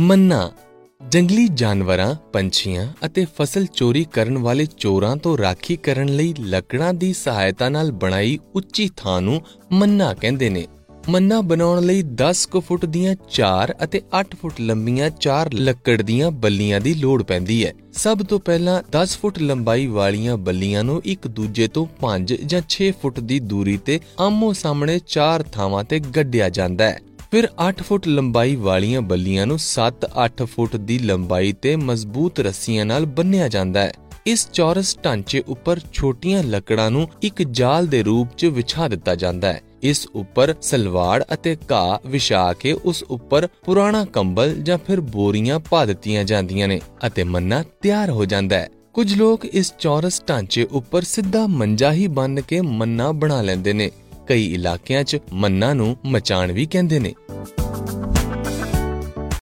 ਮੰਨਾ ਜੰਗਲੀ ਜਾਨਵਰਾਂ, ਪੰਛੀਆਂ ਅਤੇ ਫਸਲ ਚੋਰੀ ਕਰਨ ਵਾਲੇ ਚੋਰਾਂ ਤੋਂ ਰਾਖੀ ਕਰਨ ਲਈ ਲੱਕੜਾਂ ਦੀ ਸਹਾਇਤਾ ਨਾਲ ਬਣਾਈ ਉੱਚੀ ਥਾਂ ਨੂੰ ਮੰਨਾ ਕਹਿੰਦੇ ਨੇ। ਮੰਨਾ ਬਣਾਉਣ ਲਈ 10 ਕੁ ਫੁੱਟ ਦੀਆਂ 4 ਅਤੇ 8 ਫੁੱਟ ਲੰਬੀਆਂ 4 ਲੱਕੜ ਦੀਆਂ ਬੱਲੀਆਂ ਦੀ ਲੋੜ ਪੈਂਦੀ ਹੈ। ਸਭ ਤੋਂ ਪਹਿਲਾਂ 10 ਫੁੱਟ ਲੰਬਾਈ ਵਾਲੀਆਂ ਬੱਲੀਆਂ ਨੂੰ ਇੱਕ ਦੂਜੇ ਤੋਂ 5 ਜਾਂ 6 ਫੁੱਟ ਦੀ ਦੂਰੀ ਤੇ ਆਮੋ-ਸਾਹਮਣੇ 4 ਥਾਵਾਂ ਤੇ ਗੱਡਿਆ ਜਾਂਦਾ ਹੈ। ਫਿਰ 8 ਫੁੱਟ ਲੰਬਾਈ ਵਾਲੀਆਂ ਬੱਲੀਆਂ ਨੂੰ 7-8 ਫੁੱਟ ਦੀ ਲੰਬਾਈ ਤੇ ਮਜ਼ਬੂਤ ਰੱਸੀਆਂ ਨਾਲ ਬੰਨਿਆ ਜਾਂਦਾ ਹੈ। ਇਸ ਚੌਰਸ ਢਾਂਚੇ ਉੱਪਰ ਛੋਟੀਆਂ ਲੱਕੜਾਂ ਨੂੰ ਇੱਕ ਜਾਲ ਦੇ ਰੂਪ 'ਚ ਵਿਛਾ ਦਿੱਤਾ ਜਾਂਦਾ ਹੈ। ਇਸ ਉੱਪਰ ਸਲਵਾੜ ਅਤੇ ਘਾਹ ਵਿਛਾ ਕੇ ਉਸ ਉੱਪਰ ਪੁਰਾਣਾ ਕੰਬਲ ਜਾਂ ਫਿਰ ਬੋਰੀਆਂ ਪਾ ਦਿੱਤੀਆਂ ਜਾਂਦੀਆਂ ਨੇ ਅਤੇ ਮੰਨਾ ਤਿਆਰ ਹੋ ਜਾਂਦਾ ਹੈ। ਕੁਝ ਲੋਕ ਇਸ ਚੌਰਸ ਢਾਂਚੇ ਉੱਪਰ ਸਿੱਧਾ ਮੰਜਾ ਹੀ ਬੰਨ ਕੇ ਮੰਨਾ ਬਣਾ ਲੈਂਦੇ ਨੇ। ਕਈ ਇਲਾਕਿਆਂ 'ਚ ਮੰਨਾ ਨੂੰ ਮਚਾਣ ਵੀ ਕਹਿੰਦੇ ਨੇ।